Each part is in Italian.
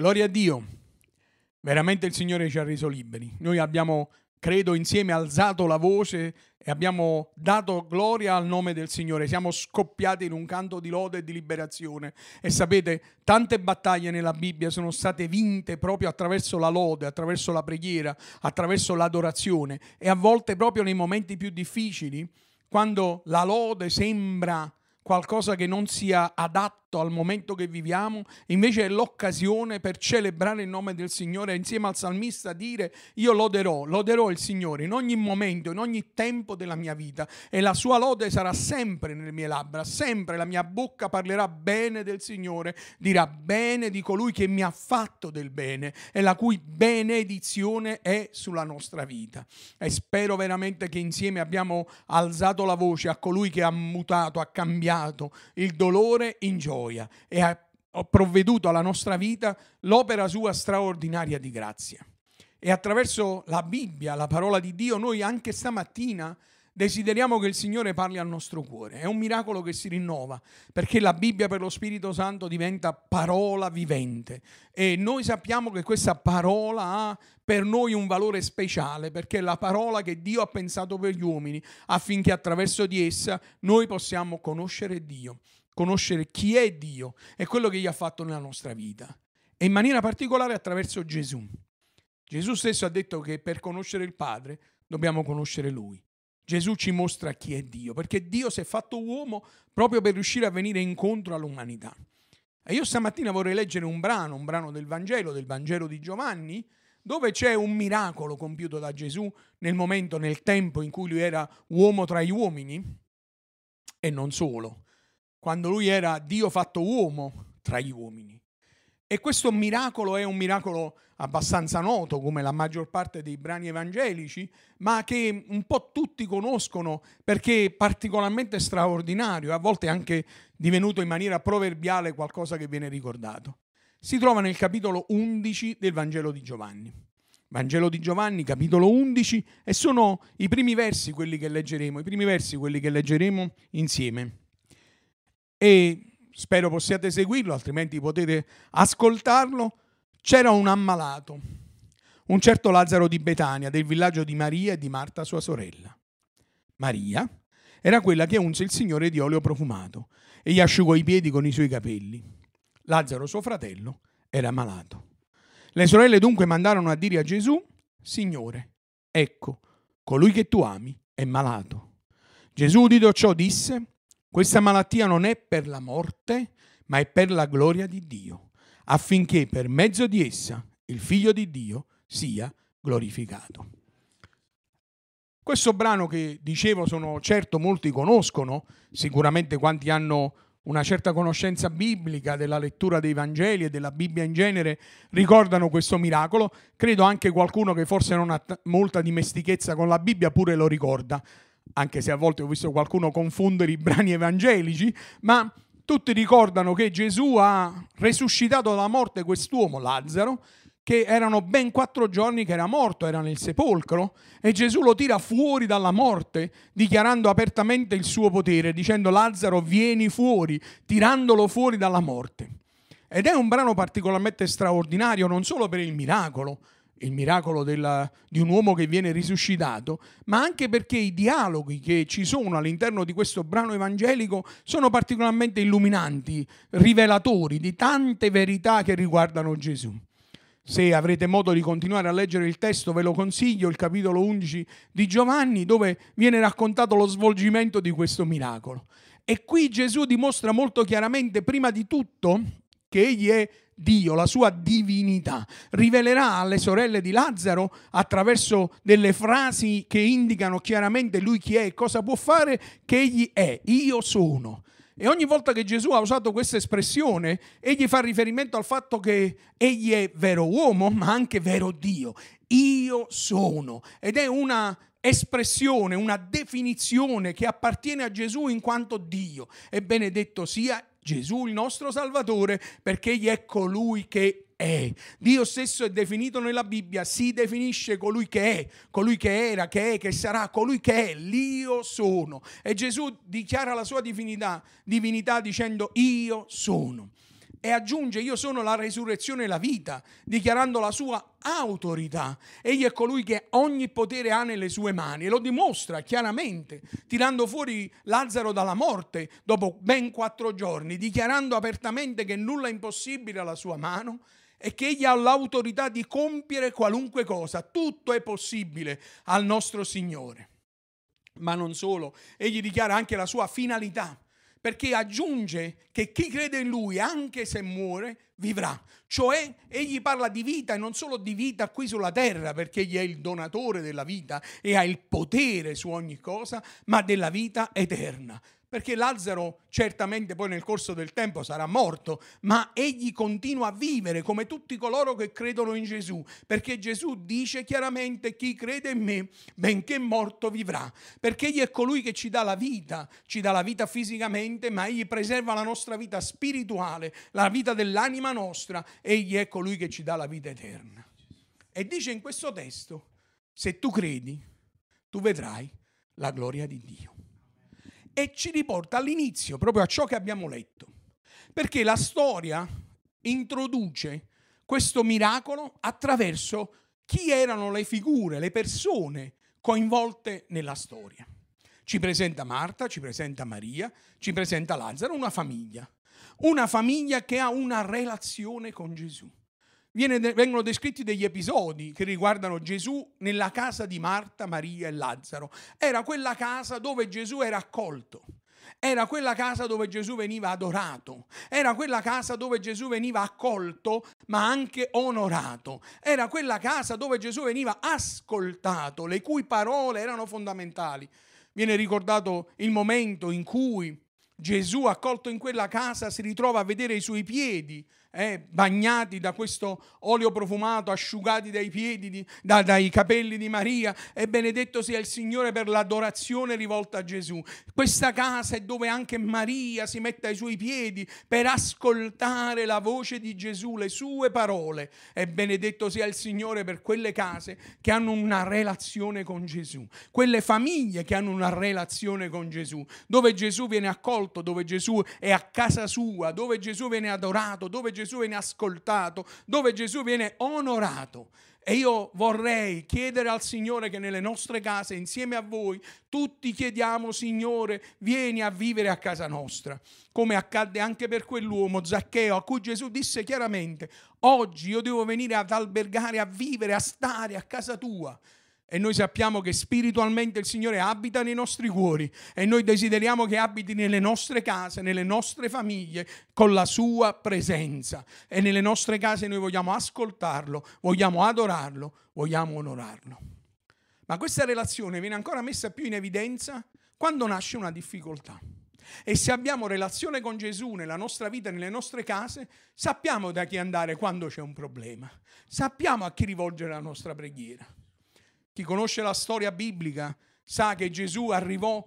Gloria a Dio. Veramente il Signore ci ha reso liberi. Noi abbiamo, credo, insieme alzato la voce e abbiamo dato gloria al nome del Signore. Siamo scoppiati in un canto di lode e di liberazione. E sapete, tante battaglie nella Bibbia sono state vinte proprio attraverso la lode, attraverso la preghiera, attraverso l'adorazione. E a volte proprio nei momenti più difficili, quando la lode sembra qualcosa che non sia adatto al momento che viviamo, invece è l'occasione per celebrare il nome del Signore insieme al salmista dire io loderò, loderò il Signore in ogni momento, in ogni tempo della mia vita e la sua lode sarà sempre nelle mie labbra, sempre la mia bocca parlerà bene del Signore, dirà bene di colui che mi ha fatto del bene e la cui benedizione è sulla nostra vita. E spero veramente che insieme abbiamo alzato la voce a colui che ha mutato, ha cambiato il dolore in gioia gioia e ha provveduto alla nostra vita l'opera sua straordinaria di grazia. E attraverso la Bibbia, la parola di Dio, noi anche stamattina desideriamo che il Signore parli al nostro cuore. È un miracolo che si rinnova, perché la Bibbia per lo Spirito Santo diventa parola vivente e noi sappiamo che questa parola ha per noi un valore speciale, perché è la parola che Dio ha pensato per gli uomini, affinché attraverso di essa noi possiamo conoscere Dio conoscere chi è Dio e quello che gli ha fatto nella nostra vita. E in maniera particolare attraverso Gesù. Gesù stesso ha detto che per conoscere il Padre dobbiamo conoscere Lui. Gesù ci mostra chi è Dio, perché Dio si è fatto uomo proprio per riuscire a venire incontro all'umanità. E io stamattina vorrei leggere un brano, un brano del Vangelo, del Vangelo di Giovanni, dove c'è un miracolo compiuto da Gesù nel momento, nel tempo in cui lui era uomo tra gli uomini, e non solo quando lui era Dio fatto uomo tra gli uomini. E questo miracolo è un miracolo abbastanza noto, come la maggior parte dei brani evangelici, ma che un po' tutti conoscono perché è particolarmente straordinario, a volte anche divenuto in maniera proverbiale qualcosa che viene ricordato. Si trova nel capitolo 11 del Vangelo di Giovanni. Vangelo di Giovanni, capitolo 11, e sono i primi versi quelli che leggeremo, i primi versi quelli che leggeremo insieme e spero possiate seguirlo, altrimenti potete ascoltarlo. C'era un ammalato, un certo Lazzaro di Betania, del villaggio di Maria e di Marta, sua sorella. Maria era quella che unse il Signore di olio profumato e gli asciugò i piedi con i suoi capelli. Lazzaro, suo fratello, era malato. Le sorelle dunque mandarono a dire a Gesù, Signore, ecco, colui che tu ami è malato. Gesù udito ciò disse, questa malattia non è per la morte, ma è per la gloria di Dio, affinché per mezzo di essa il Figlio di Dio sia glorificato. Questo brano che dicevo sono certo molti conoscono, sicuramente quanti hanno una certa conoscenza biblica della lettura dei Vangeli e della Bibbia in genere ricordano questo miracolo, credo anche qualcuno che forse non ha molta dimestichezza con la Bibbia pure lo ricorda anche se a volte ho visto qualcuno confondere i brani evangelici, ma tutti ricordano che Gesù ha resuscitato dalla morte quest'uomo, Lazzaro, che erano ben quattro giorni che era morto, era nel sepolcro, e Gesù lo tira fuori dalla morte, dichiarando apertamente il suo potere, dicendo Lazzaro vieni fuori, tirandolo fuori dalla morte. Ed è un brano particolarmente straordinario, non solo per il miracolo, il miracolo della, di un uomo che viene risuscitato, ma anche perché i dialoghi che ci sono all'interno di questo brano evangelico sono particolarmente illuminanti, rivelatori di tante verità che riguardano Gesù. Se avrete modo di continuare a leggere il testo, ve lo consiglio, il capitolo 11 di Giovanni, dove viene raccontato lo svolgimento di questo miracolo. E qui Gesù dimostra molto chiaramente, prima di tutto, che egli è Dio, la sua divinità. Rivelerà alle sorelle di Lazzaro attraverso delle frasi che indicano chiaramente lui chi è e cosa può fare, che egli è, io sono. E ogni volta che Gesù ha usato questa espressione, egli fa riferimento al fatto che egli è vero uomo, ma anche vero Dio. Io sono. Ed è una espressione, una definizione che appartiene a Gesù in quanto Dio. E benedetto sia Gesù il nostro Salvatore perché egli è colui che è. Dio stesso è definito nella Bibbia, si definisce colui che è, colui che era, che è, che sarà, colui che è, l'io sono. E Gesù dichiara la sua divinità, divinità dicendo io sono. E aggiunge io sono la resurrezione e la vita, dichiarando la sua autorità. Egli è colui che ogni potere ha nelle sue mani e lo dimostra chiaramente, tirando fuori Lazzaro dalla morte dopo ben quattro giorni, dichiarando apertamente che nulla è impossibile alla sua mano e che egli ha l'autorità di compiere qualunque cosa. Tutto è possibile al nostro Signore. Ma non solo, egli dichiara anche la sua finalità perché aggiunge che chi crede in lui, anche se muore, vivrà. Cioè, egli parla di vita e non solo di vita qui sulla terra, perché egli è il donatore della vita e ha il potere su ogni cosa, ma della vita eterna perché Lazzaro certamente poi nel corso del tempo sarà morto, ma egli continua a vivere come tutti coloro che credono in Gesù, perché Gesù dice chiaramente chi crede in me, benché morto vivrà, perché egli è colui che ci dà la vita, ci dà la vita fisicamente, ma egli preserva la nostra vita spirituale, la vita dell'anima nostra, egli è colui che ci dà la vita eterna. E dice in questo testo, se tu credi, tu vedrai la gloria di Dio e ci riporta all'inizio, proprio a ciò che abbiamo letto. Perché la storia introduce questo miracolo attraverso chi erano le figure, le persone coinvolte nella storia. Ci presenta Marta, ci presenta Maria, ci presenta Lazzaro, una famiglia. Una famiglia che ha una relazione con Gesù. Viene, vengono descritti degli episodi che riguardano Gesù nella casa di Marta, Maria e Lazzaro. Era quella casa dove Gesù era accolto. Era quella casa dove Gesù veniva adorato, era quella casa dove Gesù veniva accolto ma anche onorato, era quella casa dove Gesù veniva ascoltato, le cui parole erano fondamentali. Viene ricordato il momento in cui Gesù, accolto in quella casa, si ritrova a vedere i suoi piedi eh, bagnati da questo olio profumato, asciugati dai piedi, di, da, dai capelli di Maria, e benedetto sia il Signore per l'adorazione rivolta a Gesù. Questa casa è dove anche Maria si mette ai suoi piedi per ascoltare la voce di Gesù, le sue parole, e benedetto sia il Signore per quelle case che hanno una relazione con Gesù, quelle famiglie che hanno una relazione con Gesù, dove Gesù viene accolto, dove Gesù è a casa sua, dove Gesù viene adorato, dove Gesù Gesù viene ascoltato, dove Gesù viene onorato. E io vorrei chiedere al Signore che nelle nostre case, insieme a voi, tutti chiediamo, Signore, vieni a vivere a casa nostra, come accadde anche per quell'uomo, Zaccheo, a cui Gesù disse chiaramente, oggi io devo venire ad albergare, a vivere, a stare a casa tua. E noi sappiamo che spiritualmente il Signore abita nei nostri cuori e noi desideriamo che abiti nelle nostre case, nelle nostre famiglie, con la sua presenza. E nelle nostre case noi vogliamo ascoltarlo, vogliamo adorarlo, vogliamo onorarlo. Ma questa relazione viene ancora messa più in evidenza quando nasce una difficoltà. E se abbiamo relazione con Gesù nella nostra vita, nelle nostre case, sappiamo da chi andare quando c'è un problema. Sappiamo a chi rivolgere la nostra preghiera. Chi conosce la storia biblica sa che Gesù arrivò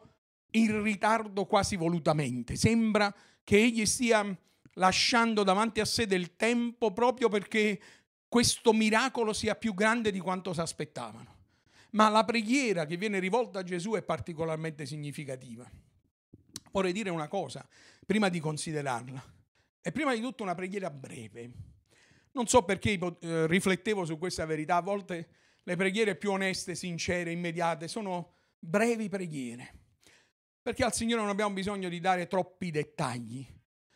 in ritardo quasi volutamente. Sembra che egli stia lasciando davanti a sé del tempo proprio perché questo miracolo sia più grande di quanto si aspettavano. Ma la preghiera che viene rivolta a Gesù è particolarmente significativa. Vorrei dire una cosa prima di considerarla. È prima di tutto una preghiera breve. Non so perché eh, riflettevo su questa verità, a volte le preghiere più oneste, sincere, immediate, sono brevi preghiere. Perché al Signore non abbiamo bisogno di dare troppi dettagli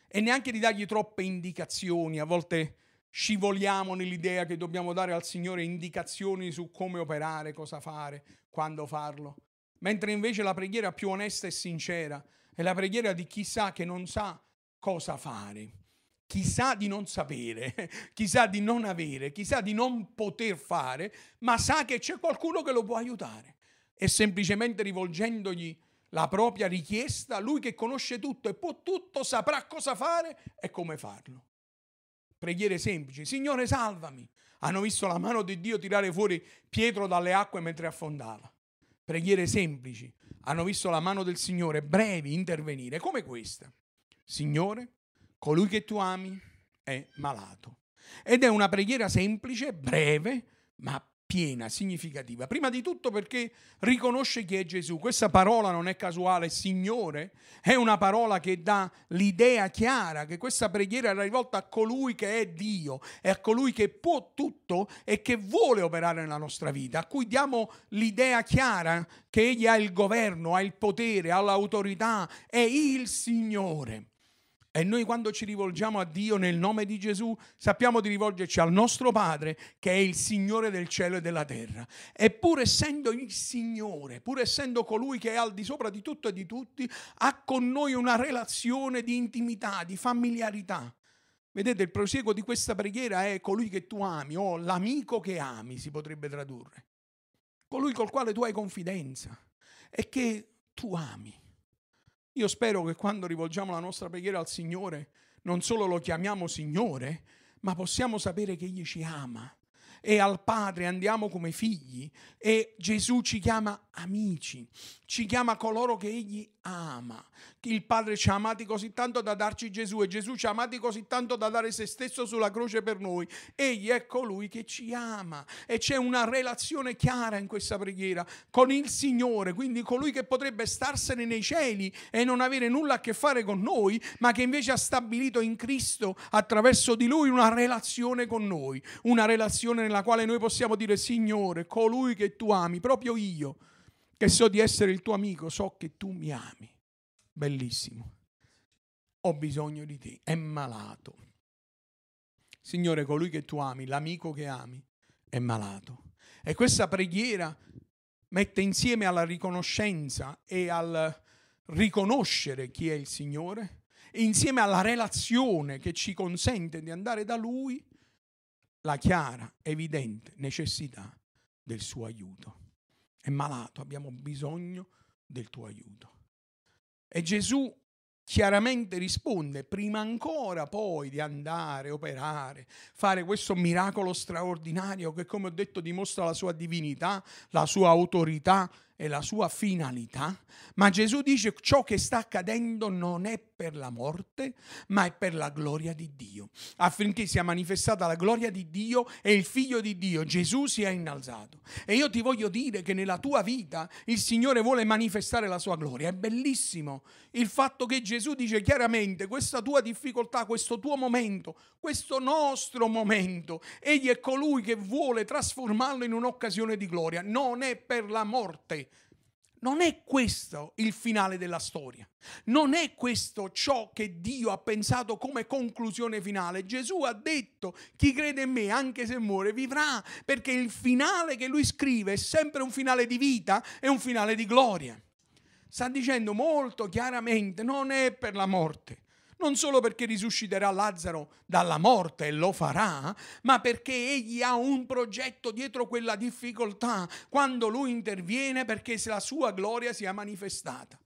e neanche di dargli troppe indicazioni. A volte scivoliamo nell'idea che dobbiamo dare al Signore indicazioni su come operare, cosa fare, quando farlo. Mentre invece la preghiera più onesta e sincera è la preghiera di chi sa che non sa cosa fare chissà di non sapere, chissà di non avere, chissà di non poter fare, ma sa che c'è qualcuno che lo può aiutare. E semplicemente rivolgendogli la propria richiesta, lui che conosce tutto e può tutto, saprà cosa fare e come farlo. Preghiere semplici. Signore, salvami. Hanno visto la mano di Dio tirare fuori Pietro dalle acque mentre affondava. Preghiere semplici. Hanno visto la mano del Signore brevi intervenire, come questa. Signore, colui che tu ami è malato. Ed è una preghiera semplice, breve, ma piena, significativa. Prima di tutto perché riconosce chi è Gesù. Questa parola non è casuale, Signore, è una parola che dà l'idea chiara che questa preghiera è rivolta a colui che è Dio, è a colui che può tutto e che vuole operare nella nostra vita, a cui diamo l'idea chiara che egli ha il governo, ha il potere, ha l'autorità, è il Signore. E noi quando ci rivolgiamo a Dio nel nome di Gesù sappiamo di rivolgerci al nostro Padre che è il Signore del cielo e della terra. E pur essendo il Signore, pur essendo colui che è al di sopra di tutto e di tutti, ha con noi una relazione di intimità, di familiarità. Vedete, il proseguo di questa preghiera è colui che tu ami o l'amico che ami, si potrebbe tradurre. Colui col quale tu hai confidenza e che tu ami. Io spero che quando rivolgiamo la nostra preghiera al Signore, non solo lo chiamiamo Signore, ma possiamo sapere che Egli ci ama. E al Padre andiamo come figli e Gesù ci chiama amici, ci chiama coloro che Egli ama. Il Padre ci ha amati così tanto da darci Gesù e Gesù ci ha amati così tanto da dare se stesso sulla croce per noi. Egli è colui che ci ama e c'è una relazione chiara in questa preghiera con il Signore, quindi colui che potrebbe starsene nei cieli e non avere nulla a che fare con noi, ma che invece ha stabilito in Cristo attraverso di lui una relazione con noi, una relazione nella quale noi possiamo dire Signore, colui che tu ami, proprio io che so di essere il tuo amico, so che tu mi ami. Bellissimo. Ho bisogno di te, è malato. Signore, colui che tu ami, l'amico che ami, è malato. E questa preghiera mette insieme alla riconoscenza e al riconoscere chi è il Signore, insieme alla relazione che ci consente di andare da Lui, la chiara, evidente necessità del suo aiuto è malato, abbiamo bisogno del tuo aiuto. E Gesù chiaramente risponde, prima ancora poi di andare, operare, fare questo miracolo straordinario che come ho detto dimostra la sua divinità, la sua autorità e la sua finalità, ma Gesù dice ciò che sta accadendo non è per la morte, ma è per la gloria di Dio, affinché sia manifestata la gloria di Dio e il figlio di Dio, Gesù, sia innalzato. E io ti voglio dire che nella tua vita il Signore vuole manifestare la sua gloria. È bellissimo il fatto che Gesù dice chiaramente questa tua difficoltà, questo tuo momento, questo nostro momento, egli è colui che vuole trasformarlo in un'occasione di gloria, non è per la morte non è questo il finale della storia. Non è questo ciò che Dio ha pensato come conclusione finale. Gesù ha detto, chi crede in me, anche se muore, vivrà, perché il finale che lui scrive è sempre un finale di vita e un finale di gloria. Sta dicendo molto chiaramente, non è per la morte, non solo perché risusciterà Lazzaro dalla morte e lo farà, ma perché egli ha un progetto dietro quella difficoltà quando lui interviene perché la sua gloria sia manifestata.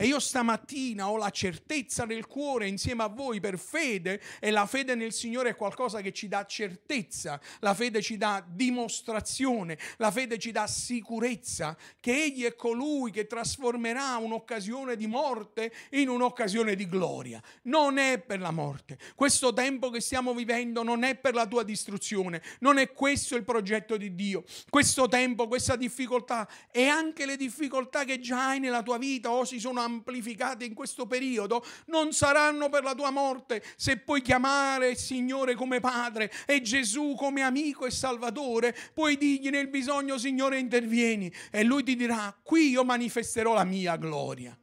E io stamattina ho la certezza nel cuore insieme a voi per fede e la fede nel Signore è qualcosa che ci dà certezza, la fede ci dà dimostrazione, la fede ci dà sicurezza che Egli è colui che trasformerà un'occasione di morte in un'occasione di gloria. Non è per la morte. Questo tempo che stiamo vivendo non è per la tua distruzione, non è questo il progetto di Dio. Questo tempo, questa difficoltà e anche le difficoltà che già hai nella tua vita o si sono amplificate in questo periodo non saranno per la tua morte. Se puoi chiamare il Signore come Padre e Gesù come amico e Salvatore, puoi dirgli nel bisogno Signore intervieni. E lui ti dirà qui io manifesterò la mia gloria.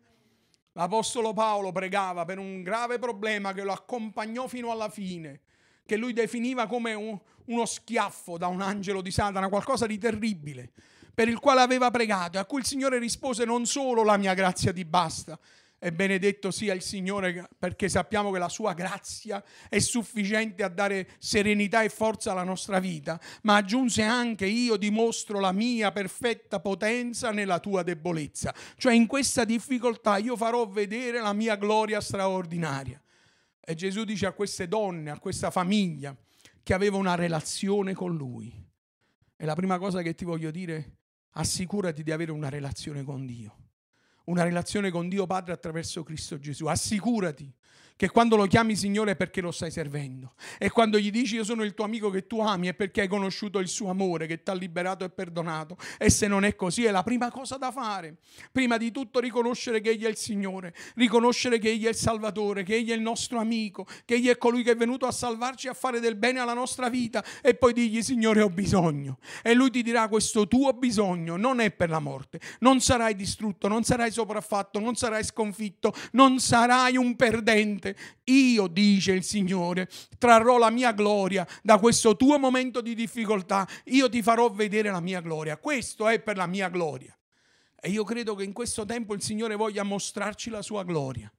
L'Apostolo Paolo pregava per un grave problema che lo accompagnò fino alla fine, che lui definiva come un, uno schiaffo da un angelo di Satana, qualcosa di terribile per il quale aveva pregato a cui il Signore rispose non solo la mia grazia ti basta, e benedetto sia il Signore perché sappiamo che la sua grazia è sufficiente a dare serenità e forza alla nostra vita, ma aggiunse anche io dimostro la mia perfetta potenza nella tua debolezza. Cioè in questa difficoltà io farò vedere la mia gloria straordinaria. E Gesù dice a queste donne, a questa famiglia che aveva una relazione con lui. E la prima cosa che ti voglio dire assicurati di avere una relazione con Dio. Una relazione con Dio Padre attraverso Cristo Gesù. Assicurati che quando lo chiami Signore è perché lo stai servendo. E quando gli dici io sono il tuo amico che tu ami è perché hai conosciuto il suo amore che ti ha liberato e perdonato. E se non è così è la prima cosa da fare. Prima di tutto riconoscere che Egli è il Signore, riconoscere che Egli è il Salvatore, che Egli è il nostro amico, che Egli è colui che è venuto a salvarci e a fare del bene alla nostra vita e poi digli Signore ho bisogno. E Lui ti dirà questo tuo bisogno non è per la morte, non sarai distrutto, non sarai sopraffatto, non sarai sconfitto, non sarai un perdente. Io, dice il Signore, trarrò la mia gloria da questo tuo momento di difficoltà. Io ti farò vedere la mia gloria. Questo è per la mia gloria. E io credo che in questo tempo il Signore voglia mostrarci la sua gloria.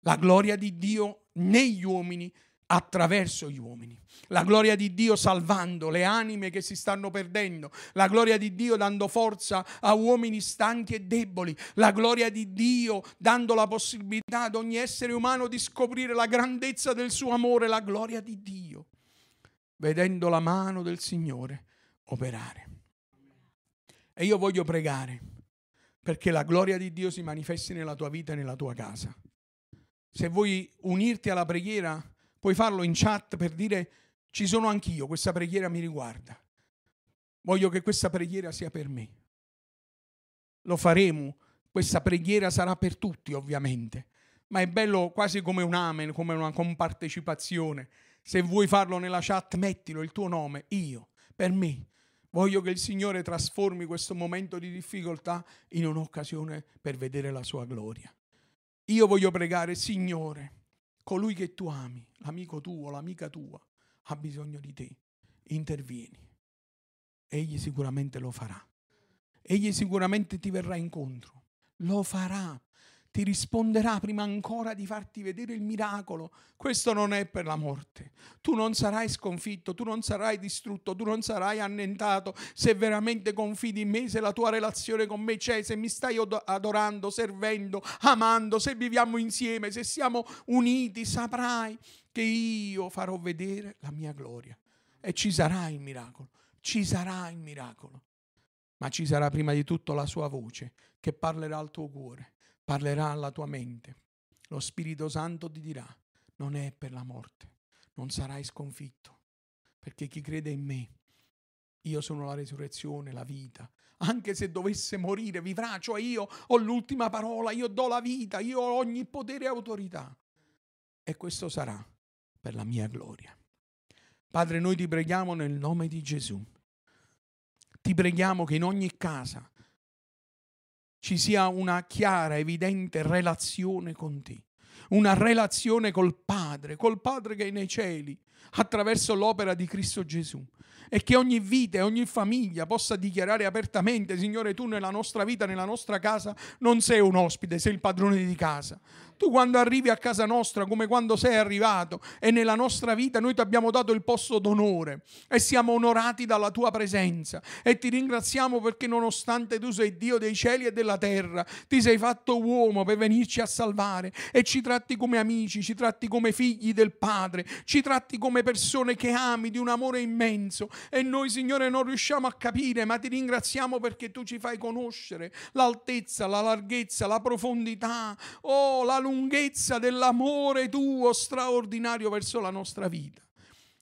La gloria di Dio negli uomini attraverso gli uomini. La gloria di Dio salvando le anime che si stanno perdendo, la gloria di Dio dando forza a uomini stanchi e deboli, la gloria di Dio dando la possibilità ad ogni essere umano di scoprire la grandezza del suo amore, la gloria di Dio, vedendo la mano del Signore operare. E io voglio pregare perché la gloria di Dio si manifesti nella tua vita e nella tua casa. Se vuoi unirti alla preghiera, puoi farlo in chat per dire ci sono anch'io, questa preghiera mi riguarda. Voglio che questa preghiera sia per me. Lo faremo, questa preghiera sarà per tutti ovviamente, ma è bello quasi come un amen, come una compartecipazione. Se vuoi farlo nella chat, mettilo il tuo nome, io, per me. Voglio che il Signore trasformi questo momento di difficoltà in un'occasione per vedere la sua gloria. Io voglio pregare, Signore, colui che tu ami, l'amico tuo, l'amica tua, ha bisogno di te. Intervieni. Egli sicuramente lo farà. Egli sicuramente ti verrà incontro. Lo farà. Ti risponderà prima ancora di farti vedere il miracolo. Questo non è per la morte. Tu non sarai sconfitto, tu non sarai distrutto, tu non sarai annentato se veramente confidi in me, se la tua relazione con me c'è, se mi stai adorando, servendo, amando, se viviamo insieme, se siamo uniti, saprai che io farò vedere la mia gloria. E ci sarà il miracolo, ci sarà il miracolo. Ma ci sarà prima di tutto la sua voce che parlerà al tuo cuore parlerà alla tua mente. Lo Spirito Santo ti dirà, non è per la morte, non sarai sconfitto, perché chi crede in me, io sono la resurrezione, la vita. Anche se dovesse morire, vivrà, cioè io ho l'ultima parola, io do la vita, io ho ogni potere e autorità. E questo sarà per la mia gloria. Padre, noi ti preghiamo nel nome di Gesù. Ti preghiamo che in ogni casa ci sia una chiara, evidente relazione con te, una relazione col Padre, col Padre che è nei cieli, attraverso l'opera di Cristo Gesù. E che ogni vita e ogni famiglia possa dichiarare apertamente, Signore, tu nella nostra vita, nella nostra casa, non sei un ospite, sei il padrone di casa. Tu quando arrivi a casa nostra, come quando sei arrivato, e nella nostra vita noi ti abbiamo dato il posto d'onore e siamo onorati dalla tua presenza. E ti ringraziamo perché nonostante tu sei Dio dei cieli e della terra, ti sei fatto uomo per venirci a salvare e ci tratti come amici, ci tratti come figli del Padre, ci tratti come persone che ami di un amore immenso. E noi, Signore, non riusciamo a capire, ma ti ringraziamo perché tu ci fai conoscere l'altezza, la larghezza, la profondità, oh, la lunghezza dell'amore tuo straordinario verso la nostra vita.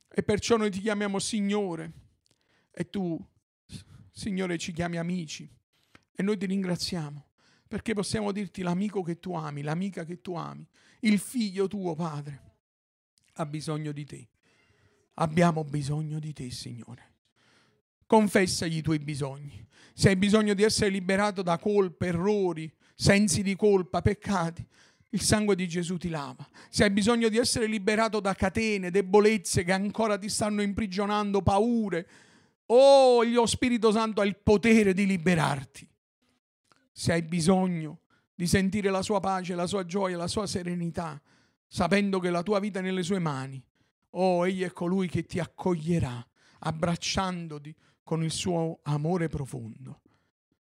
E perciò noi ti chiamiamo Signore e tu, Signore, ci chiami amici. E noi ti ringraziamo perché possiamo dirti l'amico che tu ami, l'amica che tu ami, il figlio tuo, Padre, ha bisogno di te. Abbiamo bisogno di te, Signore. Confessagli i tuoi bisogni. Se hai bisogno di essere liberato da colpe, errori, sensi di colpa, peccati, il sangue di Gesù ti lava. Se hai bisogno di essere liberato da catene, debolezze che ancora ti stanno imprigionando, paure, oh, lo Spirito Santo ha il potere di liberarti. Se hai bisogno di sentire la sua pace, la sua gioia, la sua serenità, sapendo che la tua vita è nelle sue mani, oh, egli è colui che ti accoglierà, abbracciandoti con il suo amore profondo.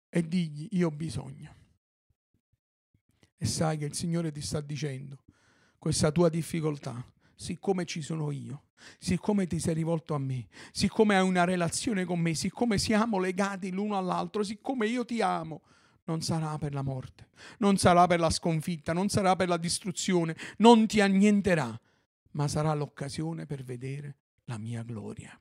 E digli, io ho bisogno e sai che il Signore ti sta dicendo questa tua difficoltà, siccome ci sono io, siccome ti sei rivolto a me, siccome hai una relazione con me, siccome siamo legati l'uno all'altro, siccome io ti amo, non sarà per la morte, non sarà per la sconfitta, non sarà per la distruzione, non ti annienterà, ma sarà l'occasione per vedere la mia gloria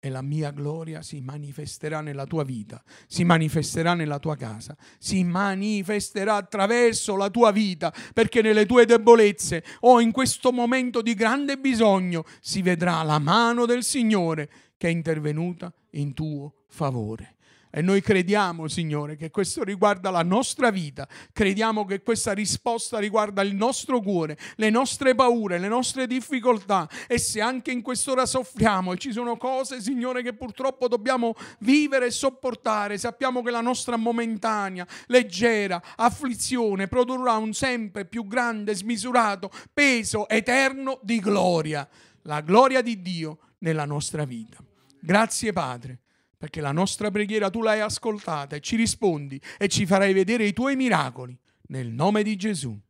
e la mia gloria si manifesterà nella tua vita, si manifesterà nella tua casa, si manifesterà attraverso la tua vita, perché nelle tue debolezze o in questo momento di grande bisogno si vedrà la mano del Signore che è intervenuta in tuo favore. E noi crediamo, Signore, che questo riguarda la nostra vita, crediamo che questa risposta riguarda il nostro cuore, le nostre paure, le nostre difficoltà. E se anche in quest'ora soffriamo e ci sono cose, Signore, che purtroppo dobbiamo vivere e sopportare, sappiamo che la nostra momentanea, leggera afflizione produrrà un sempre più grande, smisurato peso eterno di gloria, la gloria di Dio nella nostra vita. Grazie Padre perché la nostra preghiera tu l'hai ascoltata e ci rispondi e ci farai vedere i tuoi miracoli. Nel nome di Gesù.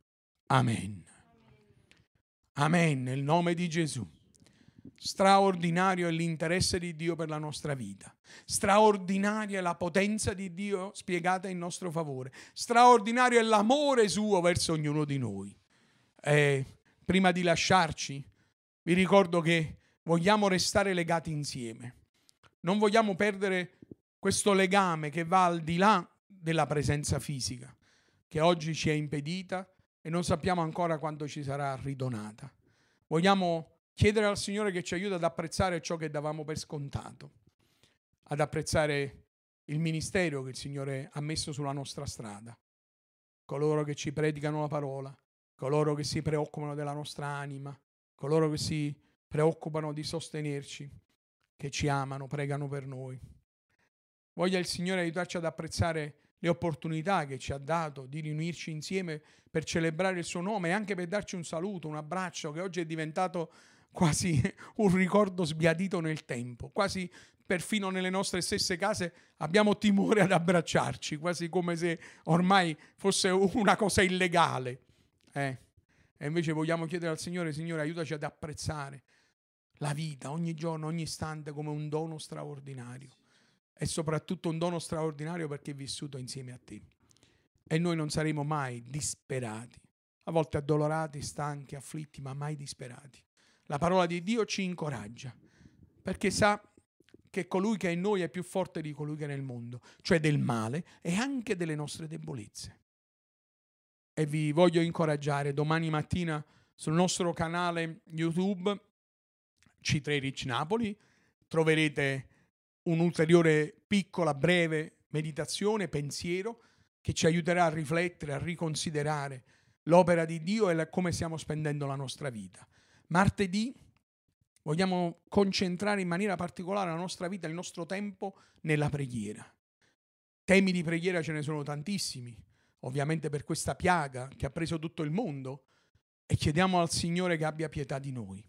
Amen. Amen, nel nome di Gesù. Straordinario è l'interesse di Dio per la nostra vita. Straordinaria è la potenza di Dio spiegata in nostro favore. Straordinario è l'amore suo verso ognuno di noi. E prima di lasciarci, vi ricordo che vogliamo restare legati insieme non vogliamo perdere questo legame che va al di là della presenza fisica, che oggi ci è impedita e non sappiamo ancora quando ci sarà ridonata. Vogliamo chiedere al Signore che ci aiuti ad apprezzare ciò che davamo per scontato, ad apprezzare il ministero che il Signore ha messo sulla nostra strada, coloro che ci predicano la parola, coloro che si preoccupano della nostra anima, coloro che si preoccupano di sostenerci, che ci amano, pregano per noi. Voglia il Signore aiutarci ad apprezzare le opportunità che ci ha dato di riunirci insieme per celebrare il suo nome e anche per darci un saluto, un abbraccio che oggi è diventato quasi un ricordo sbiadito nel tempo, quasi perfino nelle nostre stesse case abbiamo timore ad abbracciarci, quasi come se ormai fosse una cosa illegale. Eh. E invece vogliamo chiedere al Signore, Signore, aiutaci ad apprezzare la vita ogni giorno, ogni istante come un dono straordinario e soprattutto un dono straordinario perché è vissuto insieme a te. E noi non saremo mai disperati, a volte addolorati, stanchi, afflitti, ma mai disperati. La parola di Dio ci incoraggia perché sa che colui che è in noi è più forte di colui che è nel mondo, cioè del male e anche delle nostre debolezze. E vi voglio incoraggiare domani mattina sul nostro canale YouTube C3 Rich Napoli, troverete un'ulteriore piccola, breve meditazione, pensiero che ci aiuterà a riflettere, a riconsiderare l'opera di Dio e come stiamo spendendo la nostra vita. Martedì vogliamo concentrare in maniera particolare la nostra vita, il nostro tempo nella preghiera. Temi di preghiera ce ne sono tantissimi, ovviamente per questa piaga che ha preso tutto il mondo e chiediamo al Signore che abbia pietà di noi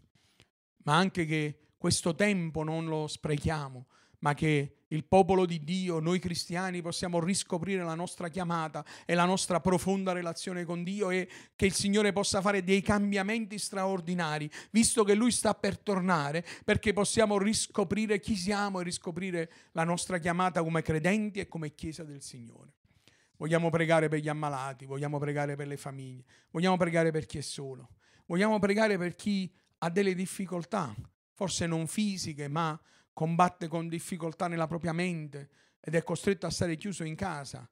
ma anche che questo tempo non lo sprechiamo, ma che il popolo di Dio, noi cristiani, possiamo riscoprire la nostra chiamata e la nostra profonda relazione con Dio e che il Signore possa fare dei cambiamenti straordinari, visto che Lui sta per tornare, perché possiamo riscoprire chi siamo e riscoprire la nostra chiamata come credenti e come Chiesa del Signore. Vogliamo pregare per gli ammalati, vogliamo pregare per le famiglie, vogliamo pregare per chi è solo, vogliamo pregare per chi ha delle difficoltà, forse non fisiche, ma combatte con difficoltà nella propria mente ed è costretto a stare chiuso in casa.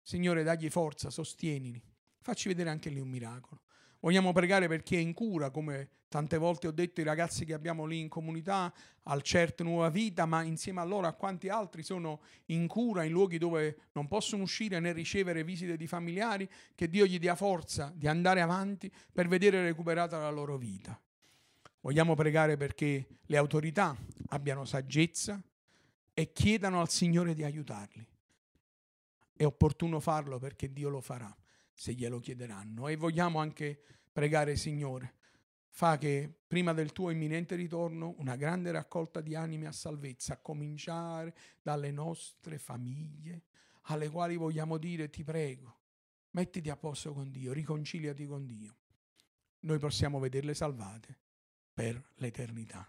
Signore, dagli forza, sostienili. Facci vedere anche lì un miracolo. Vogliamo pregare per chi è in cura, come tante volte ho detto i ragazzi che abbiamo lì in comunità, al CERT Nuova Vita, ma insieme a loro a quanti altri sono in cura in luoghi dove non possono uscire né ricevere visite di familiari, che Dio gli dia forza di andare avanti per vedere recuperata la loro vita. Vogliamo pregare perché le autorità abbiano saggezza e chiedano al Signore di aiutarli. È opportuno farlo perché Dio lo farà se glielo chiederanno. E vogliamo anche pregare, Signore, fa che prima del tuo imminente ritorno una grande raccolta di anime a salvezza, a cominciare dalle nostre famiglie, alle quali vogliamo dire ti prego, mettiti a posto con Dio, riconciliati con Dio. Noi possiamo vederle salvate per l'eternità.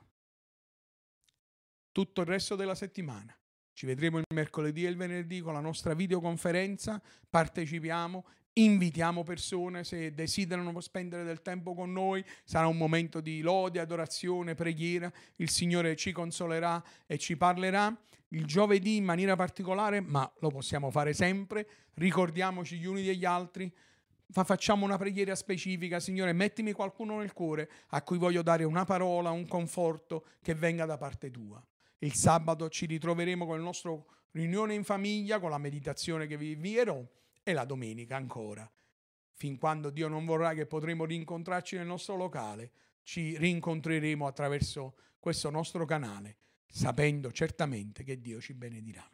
Tutto il resto della settimana Ci vedremo il mercoledì e il venerdì con la nostra videoconferenza, partecipiamo, invitiamo persone se desiderano spendere del tempo con noi, sarà un momento di lode, adorazione, preghiera, il Signore ci consolerà e ci parlerà. Il giovedì in maniera particolare, ma lo possiamo fare sempre, ricordiamoci gli uni degli altri, facciamo una preghiera specifica, Signore, mettimi qualcuno nel cuore a cui voglio dare una parola, un conforto che venga da parte tua. Il sabato ci ritroveremo con il nostro riunione in famiglia, con la meditazione che vi invierò e la domenica ancora. Fin quando Dio non vorrà che potremo rincontrarci nel nostro locale, ci rincontreremo attraverso questo nostro canale, sapendo certamente che Dio ci benedirà.